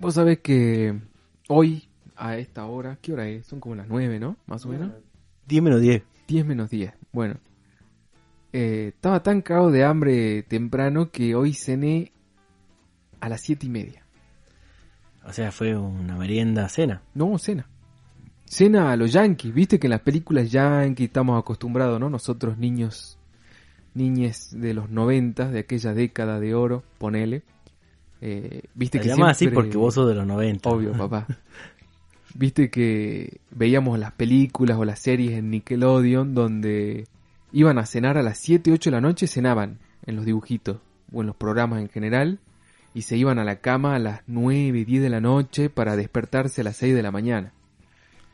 Vos sabés que hoy, a esta hora, ¿qué hora es? Son como las 9, ¿no? Más o menos. 10 menos 10. 10 menos 10. Bueno. Eh, estaba tan cagado de hambre temprano que hoy cené a las 7 y media. O sea, fue una merienda cena. No, cena. Cena a los yankees. Viste que en las películas yankees estamos acostumbrados, ¿no? Nosotros niños, niñes de los 90, de aquella década de oro, ponele. Eh, viste Te que llamas así porque vos sos de los 90. Obvio, papá. Viste que veíamos las películas o las series en Nickelodeon donde iban a cenar a las 7, 8 de la noche, cenaban en los dibujitos o en los programas en general y se iban a la cama a las 9, 10 de la noche para despertarse a las 6 de la mañana.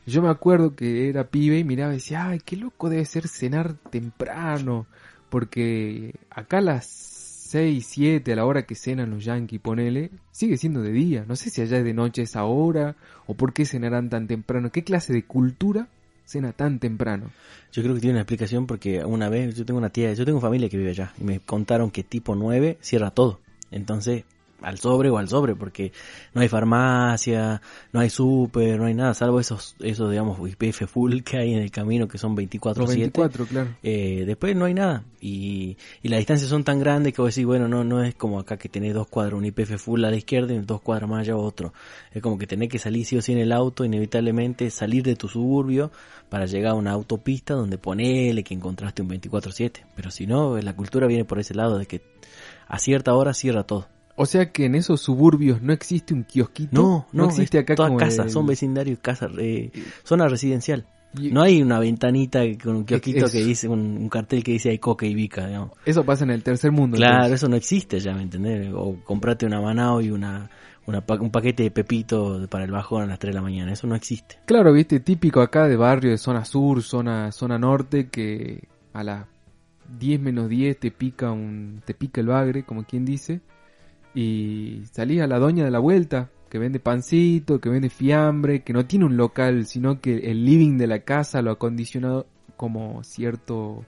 Yo me acuerdo que era pibe y miraba y decía, ay, qué loco debe ser cenar temprano, porque acá a las 6, 7, a la hora que cenan los yankees, ponele, sigue siendo de día. No sé si allá es de noche esa hora, o por qué cenarán tan temprano. ¿Qué clase de cultura cena tan temprano? Yo creo que tiene una explicación porque una vez yo tengo una tía, yo tengo familia que vive allá y me contaron que tipo 9 cierra todo. Entonces, al sobre o al sobre porque no hay farmacia, no hay súper, no hay nada, salvo esos esos digamos IPF full que hay en el camino que son 24/7. Los 24, claro. Eh, después no hay nada y, y las distancias son tan grandes que vos decís, bueno, no, no es como acá que tenés dos cuadras, un IPF full a la izquierda y dos cuadras más allá otro. Es como que tenés que salir sí o sí en el auto, inevitablemente salir de tu suburbio para llegar a una autopista donde ponele que encontraste un 24-7. Pero si no, la cultura viene por ese lado de que a cierta hora cierra todo. O sea que en esos suburbios no existe un kiosquito. No, no, existe acá toda como casa, el- son vecindarios, casa, eh, zona residencial. No hay una ventanita con un kiosquito que dice, un, un cartel que dice hay coca y bica, digamos. Eso pasa en el tercer mundo. Claro, entonces. eso no existe ya, ¿me entendés? O comprate una manao y una, una pa- un paquete de pepito para el bajón a las 3 de la mañana, eso no existe. Claro, viste, típico acá de barrio de zona sur, zona, zona norte, que a las 10 menos 10 te pica un, te pica el bagre, como quien dice, y salís a la doña de la vuelta, que vende pancito, que vende fiambre, que no tiene un local, sino que el living de la casa lo ha acondicionado como cierto,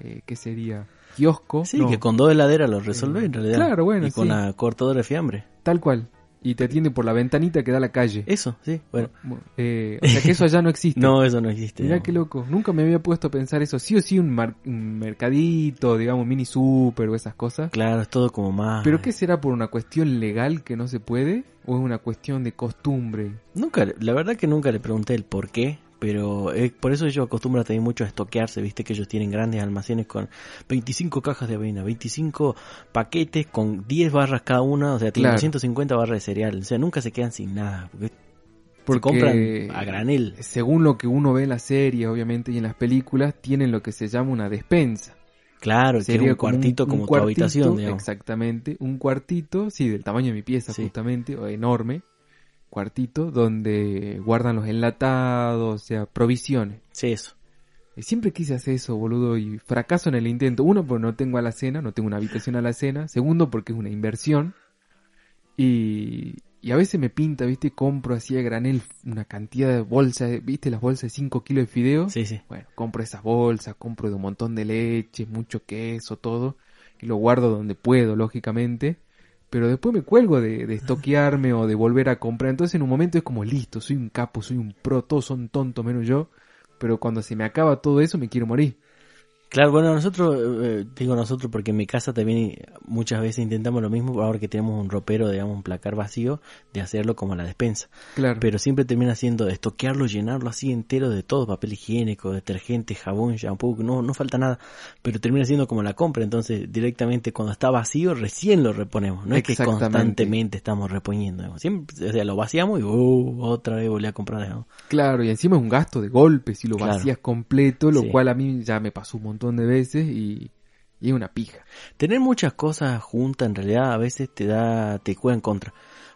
eh, ¿qué sería? Kiosco. Sí, No, que con dos heladeras lo resolvés Eh, en realidad. claro, bueno, Y con sí. la cortadora de fiambre. Tal cual. Y te atiende por la ventanita que da a la calle. Eso, sí, bueno. Eh, o sea que eso allá no existe. No, eso no existe. Mirá digamos. qué loco, nunca me había puesto a pensar eso. Sí o sí un, mar- un mercadito, digamos, mini super o esas cosas. Claro, es todo como más... ¿Pero qué será por una cuestión legal que no se puede? ¿O es una cuestión de costumbre? Nunca, la verdad que nunca le pregunté el por qué, pero eh, por eso ellos acostumbran también mucho a estoquearse, viste que ellos tienen grandes almacenes con 25 cajas de avena, 25 paquetes con 10 barras cada una, o sea, tienen Claro. 250 barras de cereal, o sea, nunca se quedan sin nada, porque, se Porque compran a granel. según lo que uno ve en las series, obviamente, y en las películas, tienen lo que se llama una despensa. Claro, que Sería un como cuartito un como tu habitación, digamos. Exactamente, un cuartito, sí, del tamaño de mi pieza Sí. justamente, o enorme, cuartito, donde guardan los enlatados, o sea, provisiones. Sí, eso. Y Siempre quise hacer eso, boludo, y fracaso en el intento. Uno, porque no tengo a la cena, no tengo una habitación a la cena. Segundo, porque es una inversión. Y, y a veces me pinta, viste, compro así a granel una cantidad de bolsas, viste, las bolsas de 5 kilos de fideos. Sí, sí. Bueno, compro esas bolsas, compro de un montón de leche, mucho queso, todo. Y lo guardo donde puedo, lógicamente. Pero después me cuelgo de, de estoquearme o de volver a comprar. Entonces en un momento es como listo, soy un capo, soy un pro, todos son tontos menos yo. Pero cuando se me acaba todo eso me quiero morir. Claro, bueno, nosotros, eh, digo nosotros porque en mi casa también muchas veces intentamos lo mismo, ahora que tenemos un ropero, digamos, un placar vacío, de hacerlo como la despensa. Claro. Pero siempre termina siendo estoquearlo, llenarlo así entero de todo, papel higiénico, detergente, jabón, shampoo, no, no falta nada. Pero termina siendo como la compra, entonces directamente cuando está vacío recién lo reponemos. No es que constantemente estamos reponiendo. digamos. Siempre, o sea, lo vaciamos y uh, otra vez volví a comprar. digamos. Claro, y encima es un gasto de golpe si lo Claro. vacías completo, lo Sí. cual a mí ya me pasó un montón de veces y, y es una pija. Tener muchas cosas juntas en realidad a veces te da, te juega en contra.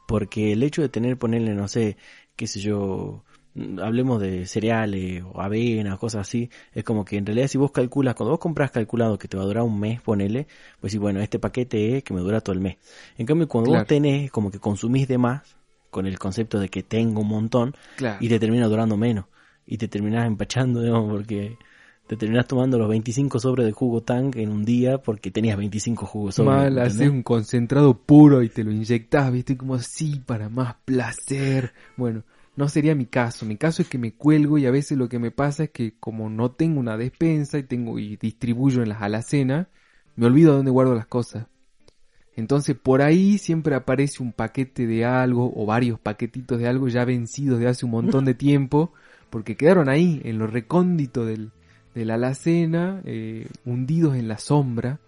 Porque el hecho de tener, ponerle, no sé, qué sé yo, mm, hablemos de cereales o avena, cosas así, es como que en realidad si vos calculas, cuando vos compras calculado que te va a durar un mes, ponele, pues sí, bueno, este paquete es que me dura todo el mes. En cambio, cuando Claro. vos tenés, como que consumís de más, con el concepto de que tengo un montón, Claro. y te termina durando menos. Y te terminas empachando, digamos, porque te terminás tomando los 25 sobres de jugo Tang en un día porque tenías 25 jugos sobres. Mal, haces un concentrado puro y te lo inyectás, viste, como así, para más placer. Bueno, no sería mi caso. Mi caso es que me cuelgo y a veces lo que me pasa es que como no tengo una despensa y tengo y distribuyo en las alacenas, me olvido dónde guardo las cosas. Entonces por ahí siempre aparece un paquete de algo o varios paquetitos de algo ya vencidos de hace un montón de tiempo porque quedaron ahí en lo recóndito del, de la alacena, eh, hundidos en la sombra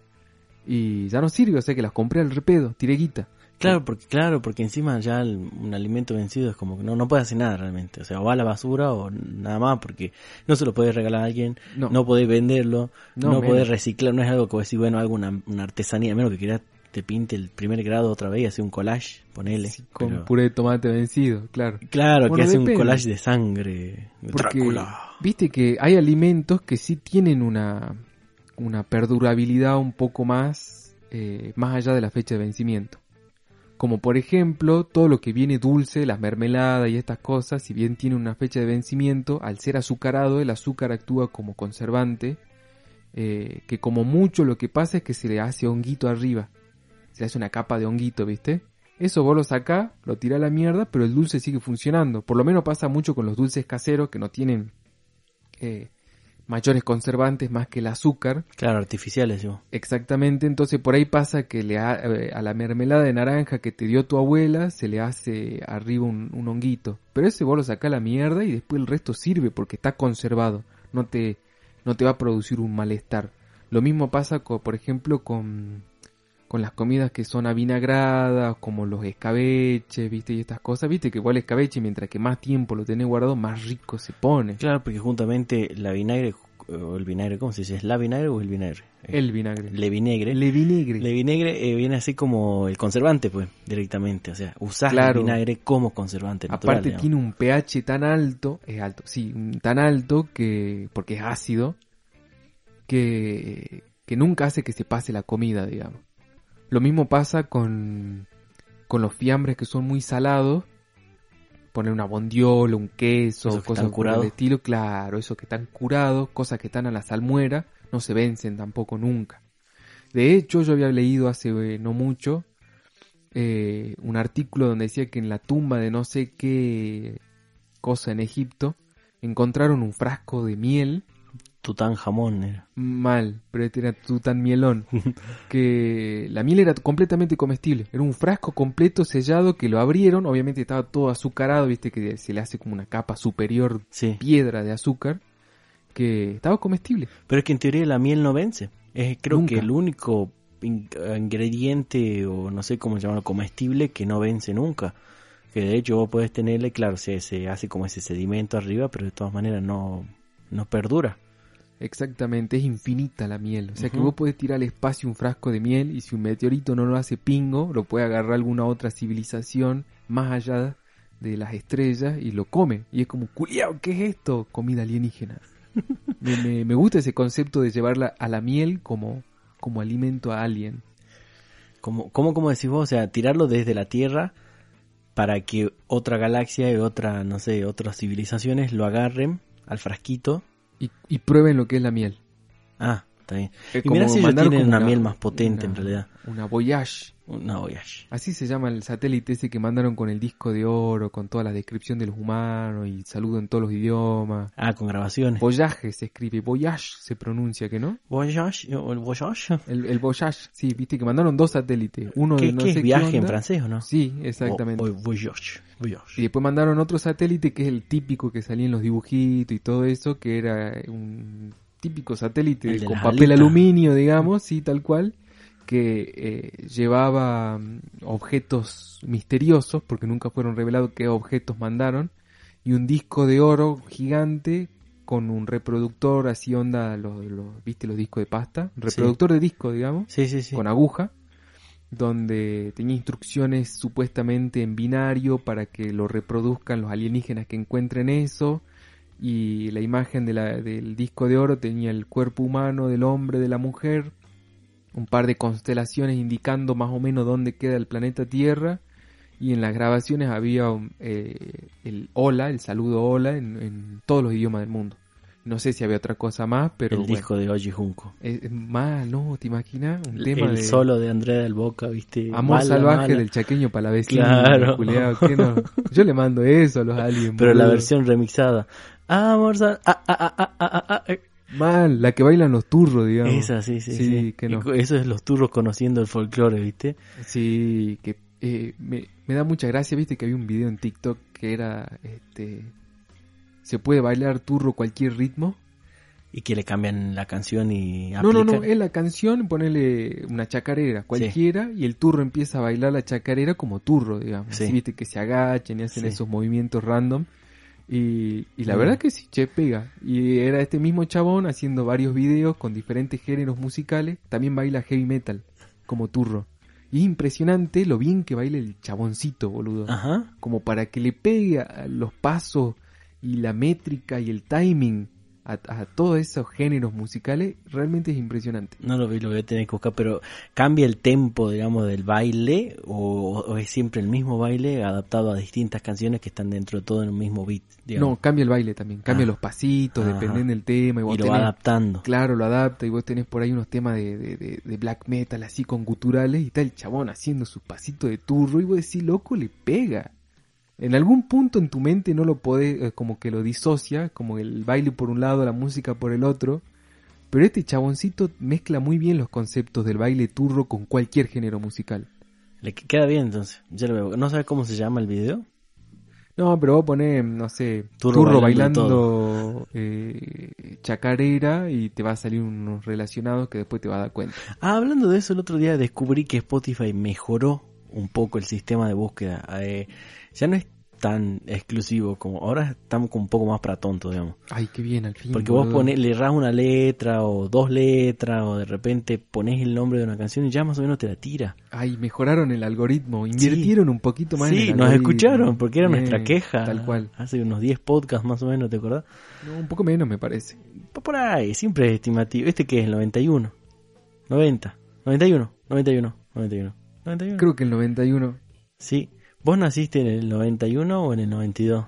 y ya no sirve, o sea que las compré al repedo, tiré guita. Claro, porque claro, porque encima ya el- un alimento vencido es como que no no puede hacer nada realmente, o sea, o va a la basura o nada más porque no se lo puedes regalar a alguien, No. no, podés venderlo, No, no, podés reciclar, no es algo que decís, bueno, algo una, artesanía, menos que quieras te pinte el primer grado otra vez y hace un collage, ponele. Sí, con pero- puré de tomate vencido, claro. Claro, Bueno, que hace un collage de sangre. de Porque Drácula. viste que hay alimentos que sí tienen una, una perdurabilidad un poco más, eh, más allá de la fecha de vencimiento. Como por ejemplo, todo lo que viene dulce, las mermeladas y estas cosas, si bien tiene una fecha de vencimiento, al ser azucarado, el azúcar actúa como conservante, eh, que como mucho lo que pasa es que se le hace honguito arriba. Se hace una capa de honguito, ¿viste? Eso vos lo sacás, lo tirás a la mierda, pero el dulce sigue funcionando. Por lo menos pasa mucho con los dulces caseros que no tienen eh, mayores conservantes más que el azúcar. Claro, artificiales, yo. Exactamente, entonces por ahí pasa que le ha- eh, a la mermelada de naranja que te dio tu abuela se le hace arriba un, un honguito. Pero ese vos lo sacás a la mierda y después el resto sirve porque está conservado. No te, no te va a producir un malestar. Lo mismo pasa, co- por ejemplo, con, con las comidas que son avinagradas, como los escabeches, viste, y estas cosas. Viste que igual el escabeche, mientras que más tiempo lo tenés guardado, más rico se pone. Claro, porque juntamente la vinagre, o el vinagre, ¿cómo se dice? ¿Es la vinagre o el vinagre? El vinagre. Le vinagre. Le vinagre. Le vinagre eh, viene así como el conservante, pues, directamente. O sea, usás Claro. el vinagre como conservante natural. Aparte digamos. tiene un pH tan alto, es alto, sí, tan alto que, porque es ácido, que, que nunca hace que se pase la comida, digamos. Lo mismo pasa con, con los fiambres que son muy salados, poner una bondiola, un queso, Esos cosas el curados. estilo, claro, esos que están curados, cosas que están a la salmuera, no se vencen tampoco nunca. De hecho, yo había leído hace eh, no mucho eh, un artículo donde decía que en la tumba de no sé qué cosa en Egipto encontraron un frasco de miel Tután jamón. era. mal, pero este era tú tan mielón, que la miel era completamente comestible, era un frasco completo sellado que lo abrieron, obviamente estaba todo azucarado, viste que se le hace como una capa superior Sí. piedra de azúcar, que estaba comestible. Pero es que en teoría la miel no vence. Es creo Nunca. que el único in- ingrediente o no sé cómo llamarlo comestible que no vence nunca. Que de hecho vos podés tenerle, claro, se, se hace como ese sedimento arriba, pero de todas maneras no, no perdura. Exactamente, es infinita la miel. O sea que vos podés tirar al espacio un frasco de miel y si un meteorito no lo hace pingo, lo puede agarrar alguna otra civilización más allá de las estrellas y lo come. Y es como, culiao, ¿qué es esto? Comida alienígena. me, me- me gusta ese concepto de llevarla a la miel como, como alimento a alien. ¿Cómo, cómo, cómo decís vos? O sea, tirarlo desde la Tierra para que otra galaxia y otra, no sé, otras civilizaciones lo agarren al frasquito. Y, y prueben lo que es la miel. Ah, está bien. Es Y mirá como si ellos tienen una miel más potente, en realidad. Una Voyage. Una Voyage. Así se llama el satélite ese que mandaron con el disco de oro, con toda la descripción de los humanos y saludo en todos los idiomas. Ah, con grabaciones. Voyage se escribe, Voyage se pronuncia, ¿que no? Voyage, o el Voyage. El, el Voyage, sí, viste que mandaron dos satélites. Uno ¿Qué, de no qué sé es viaje qué en francés o no? Sí, exactamente. Vo- Voyage. Voyage. Y después mandaron otro satélite que es el típico que salía en los dibujitos y todo eso, que era un típico satélite de con papel alitas. aluminio, digamos, sí, tal cual, que eh, llevaba mm, objetos misteriosos, porque nunca fueron revelados qué objetos mandaron, y un disco de oro gigante con un reproductor así onda, los, los- ¿viste los discos de pasta? Reproductor de disco, digamos Sí, sí, sí. con aguja, donde tenía instrucciones supuestamente en binario para que lo reproduzcan los alienígenas que encuentren eso, y la imagen de la- del disco de oro tenía el cuerpo humano del hombre, de la mujer, un par de constelaciones indicando más o menos dónde queda el planeta Tierra, y en las grabaciones había eh, el hola, el saludo hola, en, en todos los idiomas del mundo. No sé si había otra cosa más, pero el bueno. disco de Oji Junco. Es es más, ¿no? ¿Te imaginas? Un tema el de solo de Andrea del Boca, ¿viste? Amor Mala, salvaje mala. del chaqueño palavecino. Claro. ¿qué no? Yo le mando eso a los aliens. Pero la versión remixada. Amor ah, ah, ah, ah, ah, ah, ah. Mal, la que bailan los turros, digamos. Esa, sí, sí. Sí, sí. que no. Eso es los turros conociendo el folclore, ¿viste? Sí, que eh, me, me da mucha gracia, viste que había un video en TikTok que era, este, se puede bailar turro cualquier ritmo. Y que le cambian la canción y No, no, no, aplican- es la canción, ponele una chacarera cualquiera y el turro empieza a bailar la chacarera como turro, digamos. Sí. Viste que se agachan y hacen esos movimientos random. Y, y la Mm. verdad que sí, che, pega. Y era este mismo chabón haciendo varios videos con diferentes géneros musicales. También baila heavy metal, como turro. Y es impresionante lo bien que baila el chaboncito, boludo. Ajá. Como para que le pegue a los pasos y la métrica y el timing a, a todos esos géneros musicales, realmente es impresionante. No lo vi, lo voy a tener que buscar, pero ¿cambia el tempo, digamos, del baile o, o es siempre el mismo baile adaptado a distintas canciones que están dentro de todo en un mismo beat? digamos? No, cambia el baile también, cambia Ah. los pasitos, Ajá. dependiendo del tema. Y, vos y lo va adaptando. Claro, lo adapta y vos tenés por ahí unos temas de, de- de- de black metal así con guturales y está el chabón haciendo su pasito de turro y vos decís, loco, le pega. En algún punto en tu mente no lo podés, eh, como que lo disocia, como el baile por un lado, la música por el otro. Pero este chaboncito mezcla muy bien los conceptos del baile turro con cualquier género musical. Le que- queda bien entonces. Ya lo veo. ¿No sabes cómo se llama el video? No, pero vos ponés, no sé, Turro turro, bailando bailando, eh, chacarera y te va a salir unos relacionados que después te vas a dar cuenta. Ah, hablando de eso, el otro día descubrí que Spotify mejoró un poco el sistema de búsqueda. Eh, ya no es tan exclusivo como ahora estamos con un poco más para tontos, digamos. Ay, qué bien, al fin. Porque vos pones, le errás una letra o dos letras o de repente pones el nombre de una canción y ya más o menos te la tira. Ay, mejoraron el algoritmo, invirtieron un poquito más en Sí, el nos escucharon porque era Bien, nuestra queja. Tal cual. Hace unos 10 podcasts más o menos, ¿te acordás? No, un poco menos me parece. Pa- Por ahí, siempre es estimativo. ¿Este qué es? ¿El 91? 90. 91, 91, 91. 91. Creo que el 91. Sí. ¿Vos naciste en el 91 o en el 92?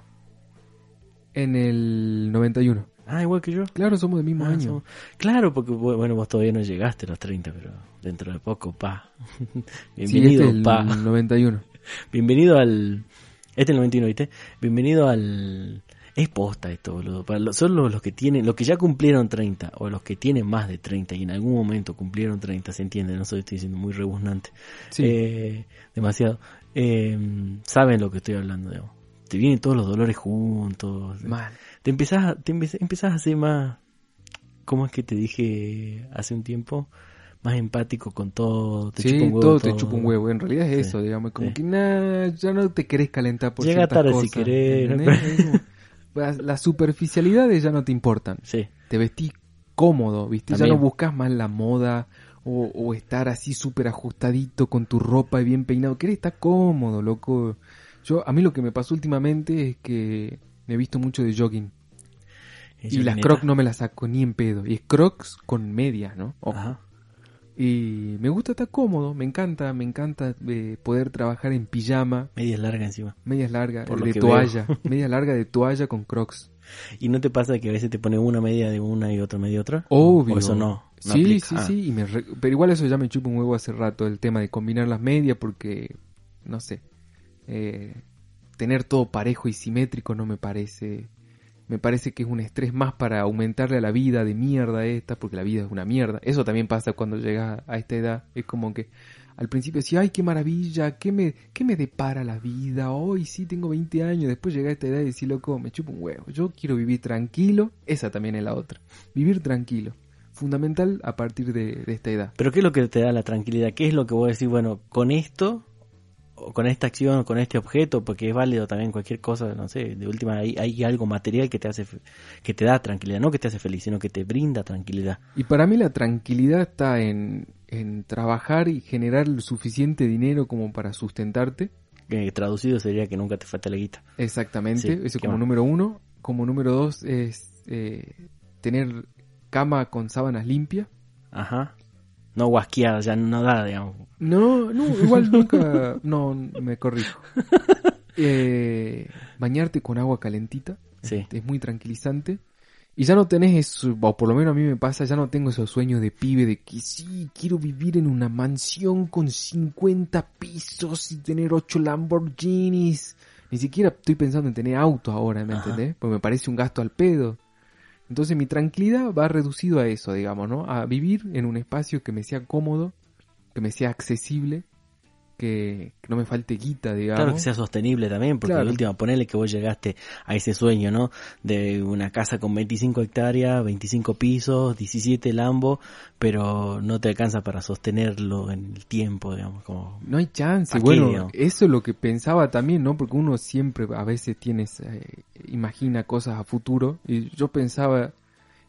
En el 91. Ah, igual que yo. Claro, somos del mismo Ah, año. somos- Claro, porque bu- bueno, vos todavía no llegaste a los 30, pero dentro de poco, pa. Sí, Bienvenido, este es el pa. 91. Bienvenido al... Este es el 91, ¿viste? Bienvenido al... Es posta esto, boludo. Para los, solo los que tienen, los que ya cumplieron 30 o los que tienen más de 30 y en algún momento cumplieron 30, se entiende, no soy, estoy diciendo muy rebuznante. Sí. Eh, demasiado. Eh, saben lo que estoy hablando, digamos. Te vienen todos los dolores juntos. Mal. Te empezás, a- te empe- empezás a ser más, ¿cómo es que te dije hace un tiempo? Más empático con todo, te sí, chupa un huevo todo te chupa un huevo. En realidad es Sí, eso, digamos. Como sí. que nah, ya no te querés calentar por Llega tarde si querés, las, superficialidades ya no te importan. Sí, Te vestís cómodo, ¿viste? Ya no buscas más la moda o, o estar así súper ajustadito con tu ropa y bien peinado. Querés estar cómodo, loco. Yo, a mí lo que me pasó últimamente es que me he visto mucho de jogging. Y las crocs no me las saco ni en pedo. Y es crocs con medias, ¿no? Ajá. Y me gusta estar cómodo, me encanta, me encanta eh, poder trabajar en pijama, Medias largas encima. medias largas, lo de toalla, media larga de toalla con crocs. ¿Y no te pasa que a veces te pone una media de una y otra media de otra? Obvio. ¿O eso no? no sí, aplica? sí, Ah, sí, y me re- pero igual eso ya me chupa un huevo hace rato, el tema de combinar las medias, porque, no sé, eh, tener todo parejo y simétrico no me parece, me parece que es un estrés más para aumentarle a la vida de mierda esta, porque la vida es una mierda. Eso también pasa cuando llegas a esta edad, es como que al principio decía, ay, qué maravilla, qué me, qué me depara la vida, hoy sí tengo 20 años, después llega a esta edad y decís, loco, me chupa un huevo, yo quiero vivir tranquilo, esa también es la otra, vivir tranquilo fundamental a partir de, de esta edad. Pero ¿qué es lo que te da la tranquilidad? ¿Qué es lo que vos decís, bueno, con esto, con esta acción, o con este objeto, porque es válido también cualquier cosa, no sé, de última hay, hay algo material que te hace, que te da tranquilidad, no que te hace feliz, sino que te brinda tranquilidad. Y para mí la tranquilidad está en, en trabajar y generar el suficiente dinero como para sustentarte. Que traducido sería que nunca te falta la guita. Exactamente, Sí, eso como número uno. Como número dos es eh, tener cama con sábanas limpias. Ajá. No guasqueada, ya no da, digamos. No, no, igual nunca, no, me corrijo. Eh, bañarte con agua calentita, Sí. es muy tranquilizante. Y ya no tenés eso, o por lo menos a mí me pasa, ya no tengo esos sueños de pibe de que sí, quiero vivir en una mansión con 50 pisos y tener 8 Lamborghinis. Ni siquiera estoy pensando en tener auto ahora, ¿me entendés? Pues me parece un gasto al pedo. Entonces mi tranquilidad va reducido a eso, digamos, ¿no? A vivir en un espacio que me sea cómodo, que me sea accesible, que, no me falte guita, digamos. Claro que sea sostenible también, porque Claro. de última ponele que vos llegaste a ese sueño, ¿no? De una casa con 25 hectáreas, 25 pisos, 17 Lambo, pero no te alcanza para sostenerlo en el tiempo, digamos, como... No hay chance. Bueno, eso es lo que pensaba también, ¿no? Porque uno siempre a veces tiene, eh, imagina cosas a futuro. Y yo pensaba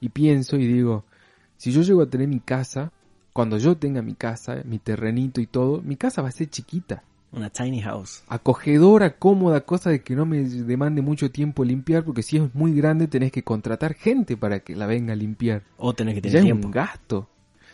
y pienso y digo, si yo llego a tener mi casa, cuando yo tenga mi casa, mi terrenito y todo, mi casa va a ser chiquita. Una tiny house. Acogedora, cómoda, cosa de que no me demande mucho tiempo limpiar, porque si es muy grande tenés que contratar gente para que la venga a limpiar. O tenés que Ya tener es un gasto.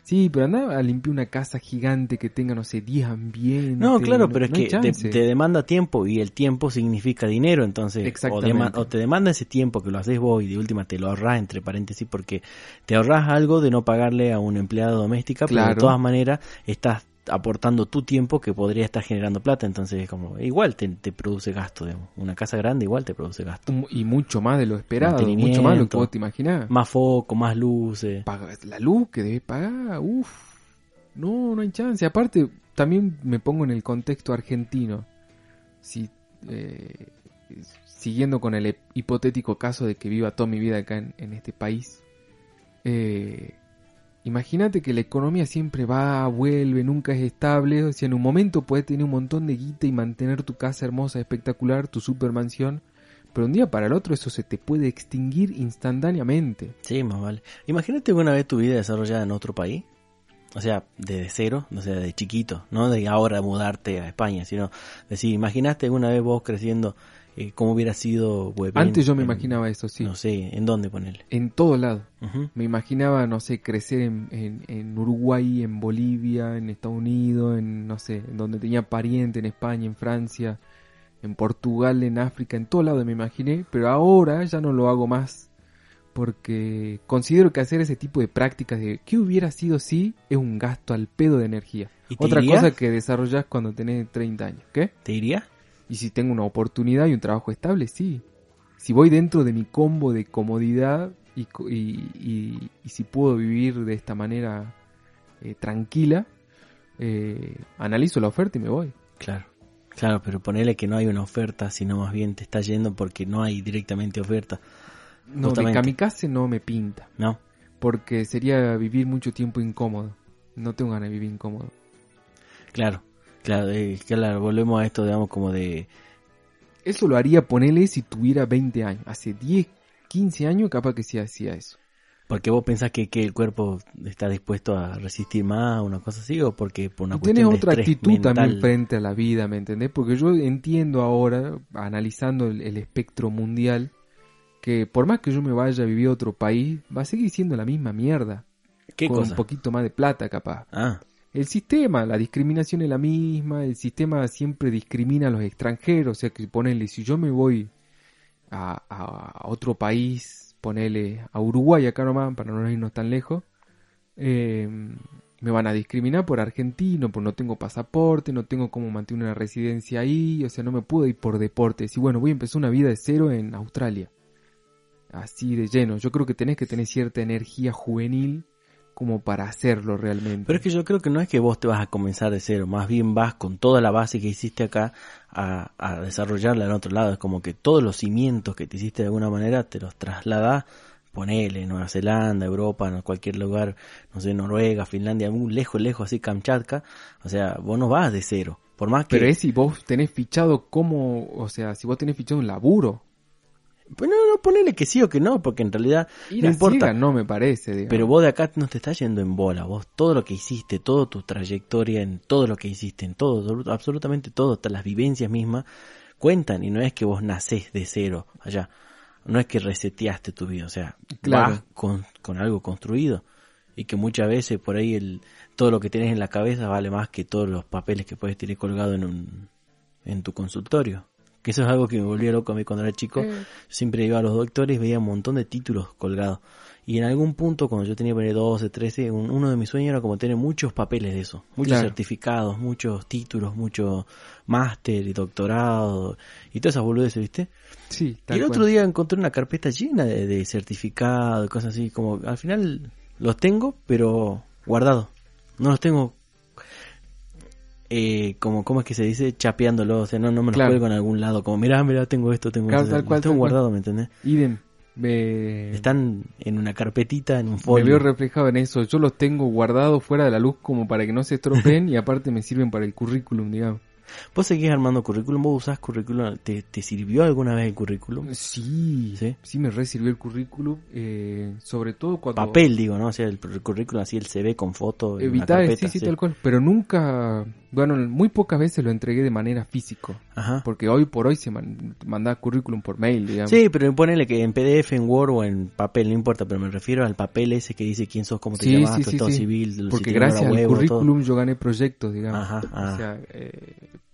Sí, pero anda a limpiar una casa gigante que tenga, no sé, 10 ambientes. No, claro, pero es no que te, demanda tiempo y el tiempo significa dinero, entonces o, Exactamente. o te demanda ese tiempo que lo haces vos y de última te lo ahorras entre paréntesis porque te ahorras algo de no pagarle a una empleada doméstica, pero de todas maneras estás aportando tu tiempo que podría estar generando plata, entonces es como igual te, te produce gasto, digamos. una casa grande igual te produce gasto. Y mucho más de lo esperado, mucho más de lo que vos te imaginás. Más foco, más luces. La luz que debes pagar, uff. No, no hay chance. Aparte, también me pongo en el contexto argentino. Si, eh, siguiendo con el hip- hipotético caso de que viva toda mi vida acá en, en este país. eh, Imagínate que la economía siempre va, vuelve, nunca es estable. O sea, en un momento puedes tener un montón de guita y mantener tu casa hermosa, espectacular, tu supermansión. Pero un día para el otro eso se te puede extinguir instantáneamente. Sí, más vale. Imagínate una vez tu vida desarrollada en otro país. O sea, desde cero, o sea, de chiquito, no de ahora mudarte a España, sino decir, imaginaste una vez vos creciendo, eh, cómo hubiera sido. Antes yo me imaginaba eso, sí. No sé, ¿en dónde ponerle? En todo lado. Me imaginaba, no sé, crecer en, en, en Uruguay, en Bolivia, en Estados Unidos, en, no sé, en donde tenía pariente, en España, en Francia, en Portugal, en África, en todo lado me imaginé, pero ahora ya no lo hago más porque considero que hacer ese tipo de prácticas de qué hubiera sido si es un gasto al pedo de energía. ¿Y te Otra cosa que desarrollas cuando tenés 30 años, ¿qué? ¿Te iría? Y si tengo una oportunidad y un trabajo estable, sí. Si voy dentro de mi combo de comodidad y, y, y- y si puedo vivir de esta manera eh, tranquila, eh, analizo la oferta y me voy. Claro. Claro, pero ponele que no hay una oferta, sino más bien te está yendo porque no hay directamente oferta, No, de kamikaze no me pinta, ¿no? porque sería vivir mucho tiempo incómodo. No tengo ganas de vivir incómodo. Claro, claro, eh, claro, volvemos a esto, digamos, como de... Eso lo haría ponerle si tuviera 20 años. Hace 10, 15 años capaz que sí hacía eso. Porque vos pensás que, que el cuerpo está dispuesto a resistir más, una cosa así, o porque por una Y cuestión tienes otra actitud mental. también frente a la vida, ¿me entendés? Porque yo entiendo ahora, analizando el, el espectro mundial, que por más que yo me vaya a vivir a otro país, va a seguir siendo la misma mierda. ¿Qué con cosa? un poquito más de plata, capaz. Ah, El sistema, la discriminación es la misma, el sistema siempre discrimina a los extranjeros, o sea que ponele, si yo me voy a, otro país, ponele a Uruguay acá nomás, para no irnos tan lejos, eh, me van a discriminar por argentino, por no tengo pasaporte, no tengo cómo mantener una residencia ahí, o sea, no me puedo ir por deporte. Si bueno, voy a empezar una vida de cero en Australia. Así de lleno. Yo creo que tenés que tener cierta energía juvenil como para hacerlo realmente. pero es que yo creo que no es que vos te vas a comenzar de cero, más bien vas con toda la base que hiciste acá a, a desarrollarla en otro lado. Es como que todos los cimientos que te hiciste de alguna manera te los trasladás, ponele, Nueva Zelanda, Europa, en cualquier lugar, no sé, Noruega, Finlandia, muy lejos, lejos, así Kamchatka. O sea, vos no vas de cero. Por más que... Pero es si vos tenés fichado como, o sea, si vos tenés fichado un laburo. Pues no, no, ponele que sí o que no, porque en realidad Ir no importa. ciega no me parece, digamos. Pero vos de acá no te estás yendo en bola, vos todo lo que hiciste, toda tu trayectoria, en todo lo que hiciste, en todo, absolut- absolutamente todo, hasta las vivencias mismas, cuentan y no es que vos nacés de cero allá, no es que reseteaste tu vida, o sea, Claro. vas con, con algo construido y que muchas veces por ahí el, todo lo que tienes en la cabeza vale más que todos los papeles que puedes tener colgado en un, en tu consultorio, Que eso es algo que me volvía loco a mí cuando era chico. Yo siempre iba a los doctores y veía un montón de títulos colgados. Y en algún punto, cuando yo tenía por ahí 12, 13, un- uno de mis sueños era como tener muchos papeles de eso. Muchos Claro. certificados, muchos títulos, muchos máster y doctorado y todas esas boludeces, ¿viste? Sí, Y tal el cual. otro día encontré una carpeta llena de, de certificados, cosas así, como al final los tengo, pero guardados. No los tengo eh, como, ¿cómo es que se dice? Chapeándolo, o sea, no, no me los Claro. cuelgo en algún lado, como, mirá, mirá, tengo esto, tengo Claro, esto. tal cual, tengo tal cual. ¿me entendés? Idem. Me, Están en una carpetita, en un me folio. veo reflejado en eso. Yo los tengo guardados fuera de la luz como para que no se estropeen y aparte me sirven para el currículum, digamos. ¿Vos seguís armando currículum? ¿Vos usás currículum? ¿Te, te sirvió alguna vez el currículum? Sí, ¿Sí? sí, me recibió el currículum, eh, sobre todo cuando... Papel, digo, ¿no? O sea, el, el currículum así, el CV con foto. Evitar, carpeta, sí, sí, tal cual. Pero nunca, bueno, muy pocas veces lo entregué de manera físico. Ajá. Porque hoy por hoy se man- manda currículum por mail, digamos. Sí, pero ponele que en PDF, en Word o en papel, no importa, pero me refiero al papel ese que dice quién sos, cómo te Sí, llamas, sí, tu estado civil, si Porque tenés gracias al huevo, todo. currículum yo gané proyectos, digamos. Ajá, ah. O sea, eh,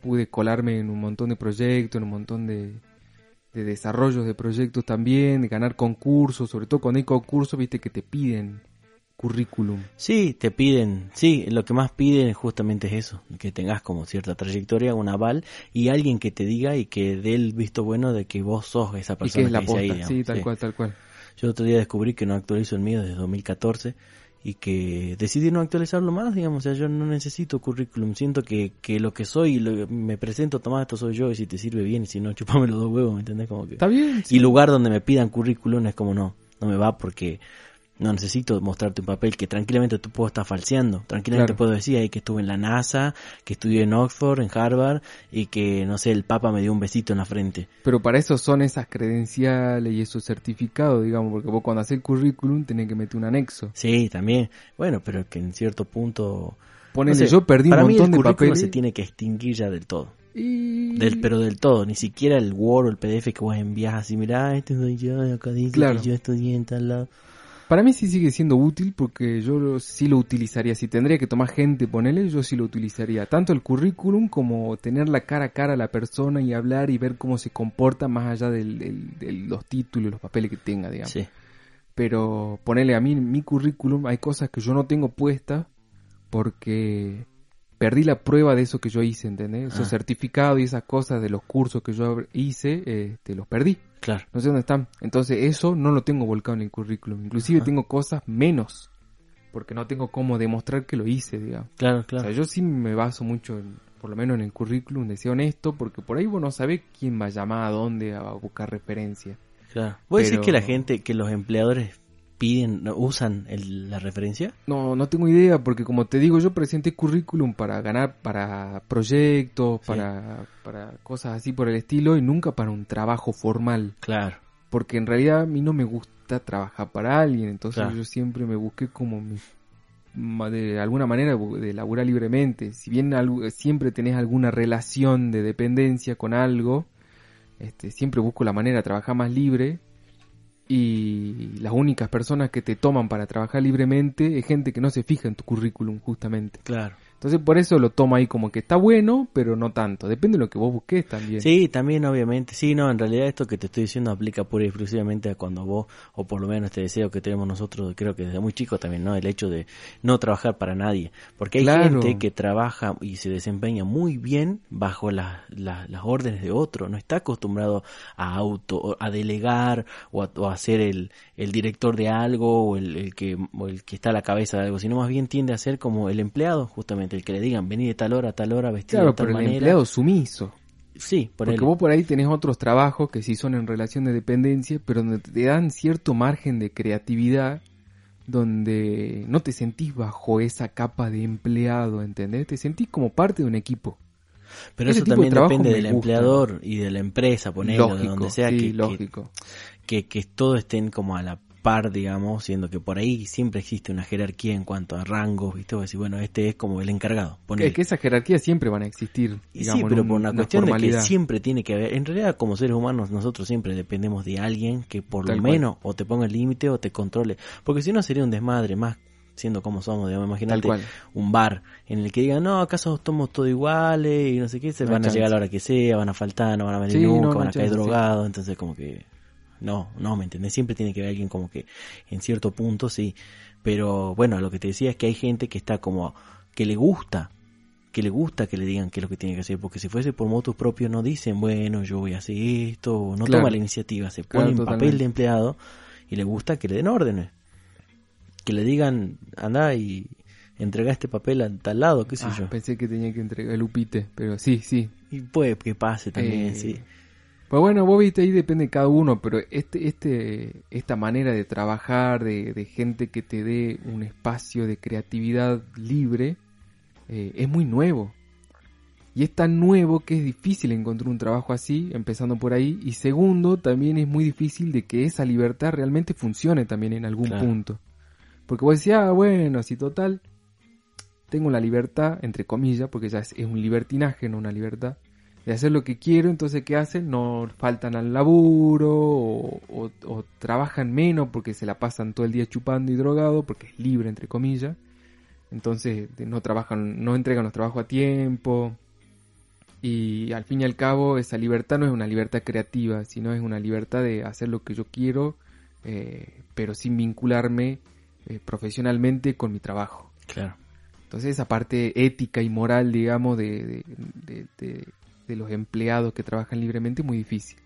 pude colarme en un montón de proyectos, en un montón de, de desarrollos de proyectos también, de ganar concursos, sobre todo cuando hay concursos, viste que te piden currículum. Sí, te piden, sí, lo que más piden justamente es eso, que tengas como cierta trayectoria, un aval y alguien que te diga y que dé el visto bueno de que vos sos esa Y persona que es la dice ahí, digamos, sí, tal sí. cual, tal cual. Yo otro día descubrí que no actualizo el mío desde 2014 y que decidí no actualizarlo más, digamos, o sea, yo no necesito currículum, siento que, que lo que soy, lo- me presento, tomá, esto soy yo y si te sirve bien y si no, chupame los dos huevos, ¿me entendés? Como que... Está bien, Y lugar donde me pidan currículum es como no, no me va porque no necesito mostrarte un papel que tranquilamente tú puedo estar falseando. Tranquilamente Claro. puedo decir ahí que estuve en la NASA, que estudié en Oxford, en Harvard y que, no sé, el Papa me dio un besito en la frente. Pero para eso son esas credenciales y esos certificados, digamos, porque vos cuando haces el currículum tenés que meter un anexo. Sí, también. Bueno, pero que en cierto punto... Ponele, no sé, yo perdí un mí montón el de currículum papeles. se tiene que extinguir ya del todo. y... Del, pero del todo, ni siquiera el Word o el PDF que vos envías así, mirá, este soy yo, acá dice Claro. que yo estudié en tal lado. Para mí sí sigue siendo útil porque yo lo- sí lo utilizaría. Si tendría que tomar gente, ponele, yo sí lo utilizaría. Tanto el currículum como tener la cara a cara a la persona y hablar y ver cómo se comporta más allá de los títulos, los papeles que tenga, digamos. Sí. Pero ponele a mí mi currículum hay cosas que yo no tengo puestas porque perdí la prueba de eso que yo hice, ¿entendés? Esos Ah. certificados y esas cosas de los cursos que yo hice, este, los perdí. Claro. No sé dónde están. Entonces eso no lo tengo volcado en el currículum. Inclusive Ajá. tengo cosas menos. Porque no tengo cómo demostrar que lo hice, digamos. Claro, claro. O sea, yo sí me baso mucho, en- por lo menos en el currículum, de ser honesto, porque por ahí vos no sabés quién va a llamar a dónde a buscar referencia. Claro. ¿Vos decís Pero- que la gente, que los empleadores piden, usan el- la referencia? No, no tengo idea, porque como te digo, yo presenté currículum para ganar, para proyectos, Sí. para, para cosas así por el estilo, y nunca para un trabajo formal. Claro. porque en realidad a mí no me gusta trabajar para alguien, entonces Claro. yo siempre me busqué como mi- de alguna manera de laburar libremente. Si bien algo- siempre tenés alguna relación de dependencia con algo, este, siempre busco la manera de trabajar más libre y las únicas personas que te toman para trabajar libremente es gente que no se fija en tu currículum justamente. Claro. Entonces por eso lo tomo ahí como que está bueno, pero no tanto. Depende de lo que vos busques también. Sí, también obviamente. Sí, no, en realidad esto que te estoy diciendo aplica pura y exclusivamente a cuando vos, o por lo menos este deseo que tenemos nosotros, creo que desde muy chico también, ¿no? El hecho de no trabajar para nadie. Porque hay Claro. gente que trabaja y se desempeña muy bien bajo las, las, las órdenes de otro. No está acostumbrado a auto, a delegar o a, o a ser el, el director de algo o el, el que, o el que está a la cabeza de algo, sino más bien tiende a ser como el empleado, justamente, el que le digan, vení de tal hora a tal hora, vestido Claro, de tal pero el manera. empleado sumiso. Sí, por Porque el- vos por ahí tenés otros trabajos que sí son en relación de dependencia, pero donde te dan cierto margen de creatividad, donde no te sentís bajo esa capa de empleado, ¿entendés? Te sentís como parte de un equipo. Pero Ese eso de también depende del gusta. empleador y de la empresa, ponerlo, de donde sea, sí, que, que, lógico. que, que todos estén como a la par, digamos, siendo que por ahí siempre existe una jerarquía en cuanto a rangos, ¿viste? Vos decís, bueno, este es como el encargado. ponele. Es que esas jerarquías siempre van a existir. Digamos, sí, pero un- por una una cuestión de que siempre tiene que haber, en realidad como seres humanos nosotros siempre dependemos de alguien que por Tal lo cual. menos o te ponga el límite o te controle, porque si no sería un desmadre más siendo como somos, digamos, imagínate un bar en el que digan, no, acaso somos todos iguales y no sé qué, se No van a llegar a la hora que sea, van a faltar, no van a venir Sí, nunca, no van a caer drogados, entonces como que no, no, ¿me entendés? Siempre tiene que haber alguien como que en cierto punto sí, pero bueno, lo que te decía es que hay gente que está como que le gusta que le gusta que le digan qué es lo que tiene que hacer, porque si fuese por motus propio no dicen, bueno, yo voy a hacer esto, o no Claro. toma la iniciativa, se Claro, pone en papel de empleado y le gusta que le den órdenes. Que le digan, anda y entrega este papel a tal lado, qué sé Ah, yo. pensé que tenía que entregar el upite, pero sí, sí. Y puede que pase también, Eh, sí. Pues bueno, vos viste, ahí depende de cada uno, pero este, este, esta manera de trabajar, de, de gente que te dé un espacio de creatividad libre, eh, es muy nuevo. Y es tan nuevo que es difícil encontrar un trabajo así, empezando por ahí. Y segundo, también es muy difícil de que esa libertad realmente funcione también en algún Claro. punto. Porque vos decías, ah, bueno, si total, tengo la libertad, entre comillas, porque ya es, es un libertinaje, no una libertad, de hacer lo que quiero, entonces ¿qué hacen? No faltan al laburo o, o- o trabajan menos porque se la pasan todo el día chupando y drogado, porque es libre, entre comillas. Entonces no trabajan, no entregan los trabajos a tiempo. Y al fin y al cabo esa libertad no es una libertad creativa, sino es una libertad de hacer lo que yo quiero, eh, pero sin vincularme eh, profesionalmente con mi trabajo. Claro. Entonces esa parte ética y moral, digamos, de, de, de- de- de los empleados que trabajan libremente es muy difícil.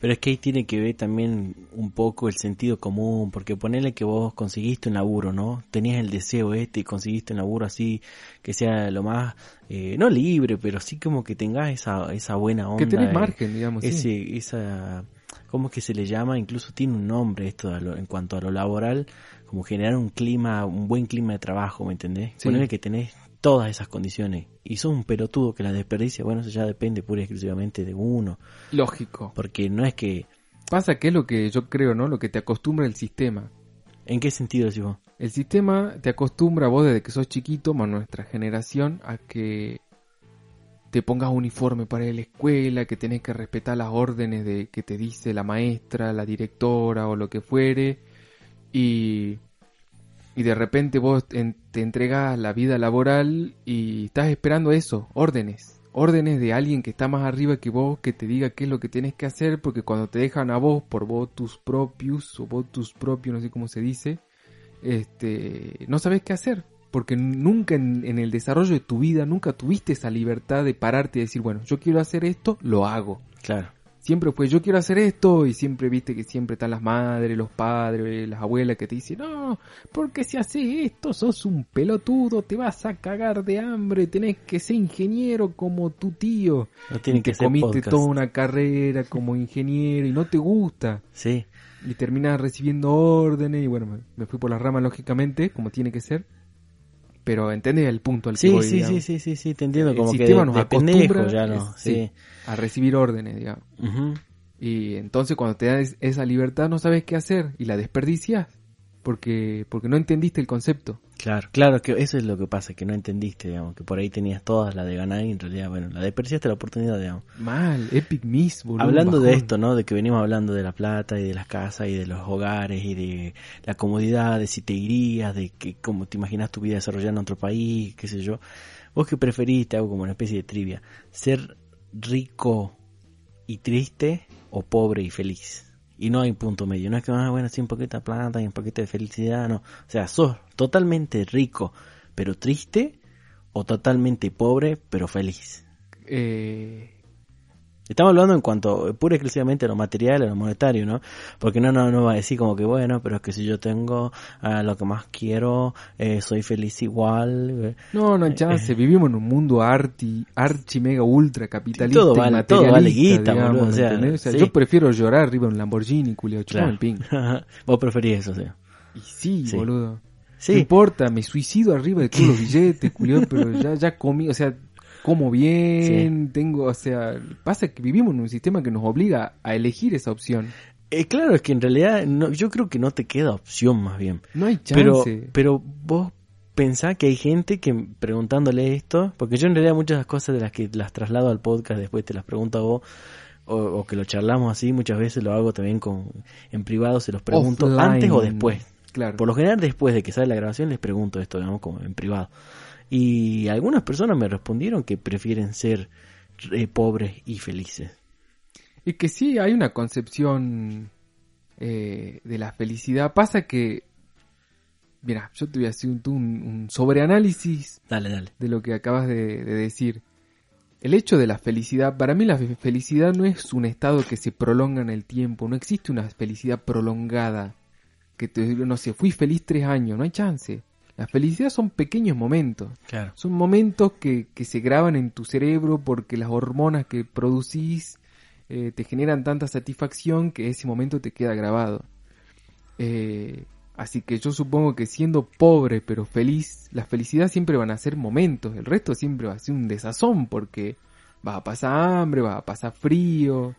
Pero es que ahí tiene que ver también un poco el sentido común, porque ponele que vos conseguiste un laburo, ¿no? Tenías el deseo este y conseguiste un laburo así, que sea lo más, eh, no libre, pero sí como que tengas esa, esa buena onda. que tenés eh, margen, digamos. sí. ese, esa, ¿cómo es que se le llama? Incluso tiene un nombre esto lo- en cuanto a lo laboral, como generar un clima, un buen clima de trabajo, ¿me entendés? Sí. Ponele que tenés todas esas condiciones y sos un pelotudo que las desperdicia, bueno, eso ya depende pura y exclusivamente de uno, Lógico. porque no es que, Pasa que es lo que yo creo, ¿no? Lo que te acostumbra el sistema. ¿en qué sentido decís vos? El sistema te acostumbra vos desde que sos chiquito, más nuestra generación, a que te pongas uniforme para ir a la escuela, que tenés que respetar las órdenes de que te dice la maestra, la directora o lo que fuere, y, y de repente vos te entregas la vida laboral y estás esperando eso, órdenes, órdenes de alguien que está más arriba que vos, que te diga qué es lo que tienes que hacer, porque cuando te dejan a vos por votus propius o votus propio, no sé cómo se dice, este, no sabes qué hacer, porque nunca en, en el desarrollo de tu vida, nunca tuviste esa libertad de pararte y decir, bueno, yo quiero hacer esto, lo hago. Claro, Siempre fue, yo quiero hacer esto, y siempre viste que siempre están las madres, los padres, las abuelas que te dicen, no, porque si haces esto sos un pelotudo, te vas a cagar de hambre, tenés que ser ingeniero como tu tío. no y que te comiste podcast. toda una carrera como ingeniero y no te gusta Sí, y terminas recibiendo órdenes y bueno, me, me fui por las ramas lógicamente, como tiene que ser. Pero entendés el punto al que sí, voy, sí, sí, sí, sí, sí, te entiendo, El como que sistema de, nos de acostumbra, ya no, es- sí. sí. a recibir órdenes, digamos. Y entonces cuando te das esa libertad no sabes qué hacer y la desperdicias porque porque no entendiste el concepto. Claro, claro que eso es lo que pasa, que no entendiste, digamos, que por ahí tenías todas la de ganar y en realidad, bueno, la desperdiciaste la oportunidad, digamos. Mal, Epic Miss, boludo. Hablando de esto, ¿no? De que venimos hablando de la plata y de las casas y de los hogares y de la comodidad, de si te irías, de que cómo te imaginas tu vida desarrollando en otro país, qué sé yo. ¿Vos qué preferís? Te hago como una especie de trivia. ¿Ser rico y triste o pobre y feliz? Y no hay punto medio. No es que, ah, bueno, sí, un poquito de plata y un poquito de felicidad, no. O sea, sos totalmente rico pero triste o totalmente pobre pero feliz. Eh, Estamos hablando en cuanto pura y exclusivamente a lo material, a lo monetario, ¿no? Porque no, no, no va a decir como que bueno, pero es que si yo tengo ah, lo que más quiero, eh, soy feliz igual. eh. no, no hay chance. Vivimos en un mundo arti, archi mega ultra capitalista Todo y vale- todo vale materialista, guita, digamos, boludo, o ¿me sea? O sea, sí. yo prefiero llorar arriba de un Lamborghini, culio, el ping. Vos preferís eso, sí. Y sí, Sí. boludo. No Sí, importa, me suicido arriba de todos los billetes, culio, pero ya, ya comí, o sea, como bien, tengo, o sea, pasa que vivimos en un sistema que nos obliga a elegir esa opción. Eh, claro, es que en realidad no, yo creo que no te queda opción más bien. No hay Pero, chance. pero vos pensás que hay gente que preguntándole esto, porque yo en realidad muchas cosas de las que las traslado al podcast después te las pregunto a vos, o, o que lo charlamos así, muchas veces lo hago también con en privado, se los pregunto Offline. antes o después. Claro. Por lo general, después de que sale la grabación, les pregunto esto, digamos, como en privado. Y algunas personas me respondieron que prefieren ser eh, pobres y felices. Y que sí, hay una concepción eh, de la felicidad. Pasa que, mira, yo te voy a hacer un, un- un sobreanálisis Dale, dale. de lo que acabas de, de decir. El hecho de la felicidad, para mí la fe- felicidad no es un estado que se prolonga en el tiempo, no existe una felicidad prolongada. Que te, no sé, fui feliz tres años, no hay chance. La felicidad son pequeños momentos. Claro. Son momentos que, que se graban en tu cerebro porque las hormonas que producís eh, te generan tanta satisfacción que ese momento te queda grabado. Eh, así que yo supongo que siendo pobre pero feliz, la felicidad siempre van a ser momentos, el resto siempre va a ser un desazón porque vas a pasar hambre, vas a pasar frío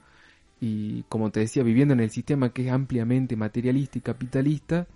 y como te decía, viviendo en el sistema que es ampliamente materialista y capitalista,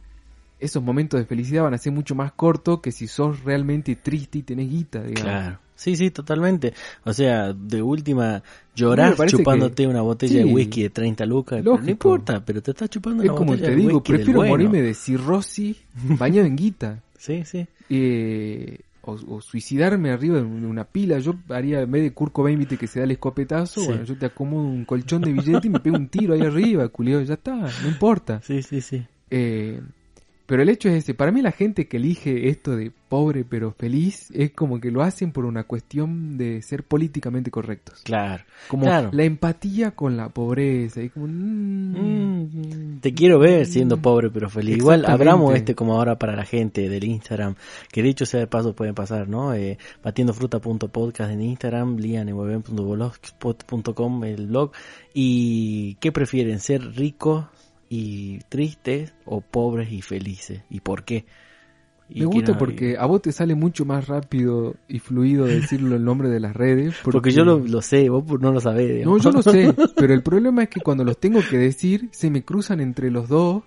esos momentos de felicidad van a ser mucho más cortos que si sos realmente triste y tenés guita, digamos. Claro. Sí, sí, totalmente. O sea, de última, llorás parece chupándote que- una botella de whisky de 30 lucas. pero No Lógico. importa, pero te estás chupando Es una como botella te de digo, whisky prefiero bueno. morirme de cirrosis bañado en guita. Sí, sí. eh, o, o suicidarme arriba de un- una pila. Yo haría, en vez de Kurt Cobain, viste, que se da el escopetazo, Sí. bueno, yo te acomodo un colchón de billete y me pego un tiro ahí arriba, culio, ya está, no importa. Sí, sí, sí. Eh, pero el hecho es ese, para mí la gente que elige esto de pobre pero feliz es como que lo hacen por una cuestión de ser políticamente correctos. Claro. Como Claro. la empatía con la pobreza. Y como, mm, Mm, te quiero ver siendo pobre pero feliz. Igual abramos este como ahora para la gente del Instagram, que dicho sea de paso pueden pasar, ¿no? Eh, batiendofruta.podcast en Instagram, lianemueven.blogspot.com el blog. ¿Y qué prefieren? ¿Ser ricos y tristes o pobres y felices? ¿Y por qué? Y Me gusta porque a vos te sale mucho más rápido y fluido decirlo el nombre de las redes. Porque, yo lo, lo sé, vos no lo sabés. No, yo lo sé, pero el problema es que cuando los tengo que decir, se me cruzan entre los dos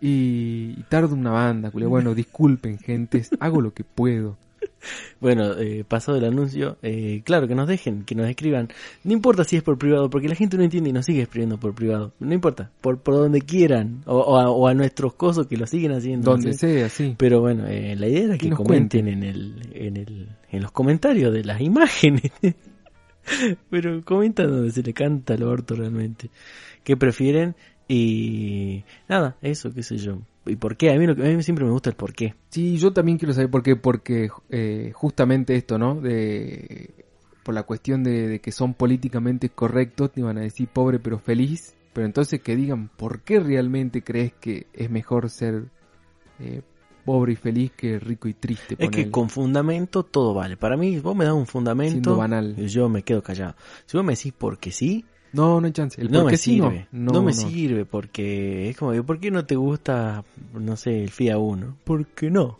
y, y tardo una banda. Bueno, disculpen, gentes, hago lo que puedo. Bueno, eh, pasado el anuncio, eh, claro, que nos dejen, que nos escriban. No importa si es por privado, porque la gente no entiende y nos sigue escribiendo por privado. No importa, por, por donde quieran, o, o a, o a nuestros cosos que lo siguen haciendo. Donde sea, sí. Pero bueno, eh, la idea era Que nos comenten en el, en el, en los comentarios de las imágenes. Pero comentan donde se le canta el orto realmente. ¿Qué prefieren? Y nada, eso, qué sé yo. ¿Y por qué? A mí, lo que, a mí siempre me gusta el por qué. Sí, yo también quiero saber por qué, porque eh, justamente esto, ¿no? De, por la cuestión de, de que son políticamente correctos, te iban a decir pobre pero feliz, pero entonces que digan por qué realmente crees que es mejor ser eh, pobre y feliz que rico y triste. Es que con fundamento todo vale. Para mí, vos me das un fundamento, Siendo banal. y yo me quedo callado. Si vos me decís porque sí, No, no hay chance. El no me sí, sirve. No, No, me no. sirve porque es como ¿por qué no te gusta, no sé, el FIA 1? ¿Por qué no?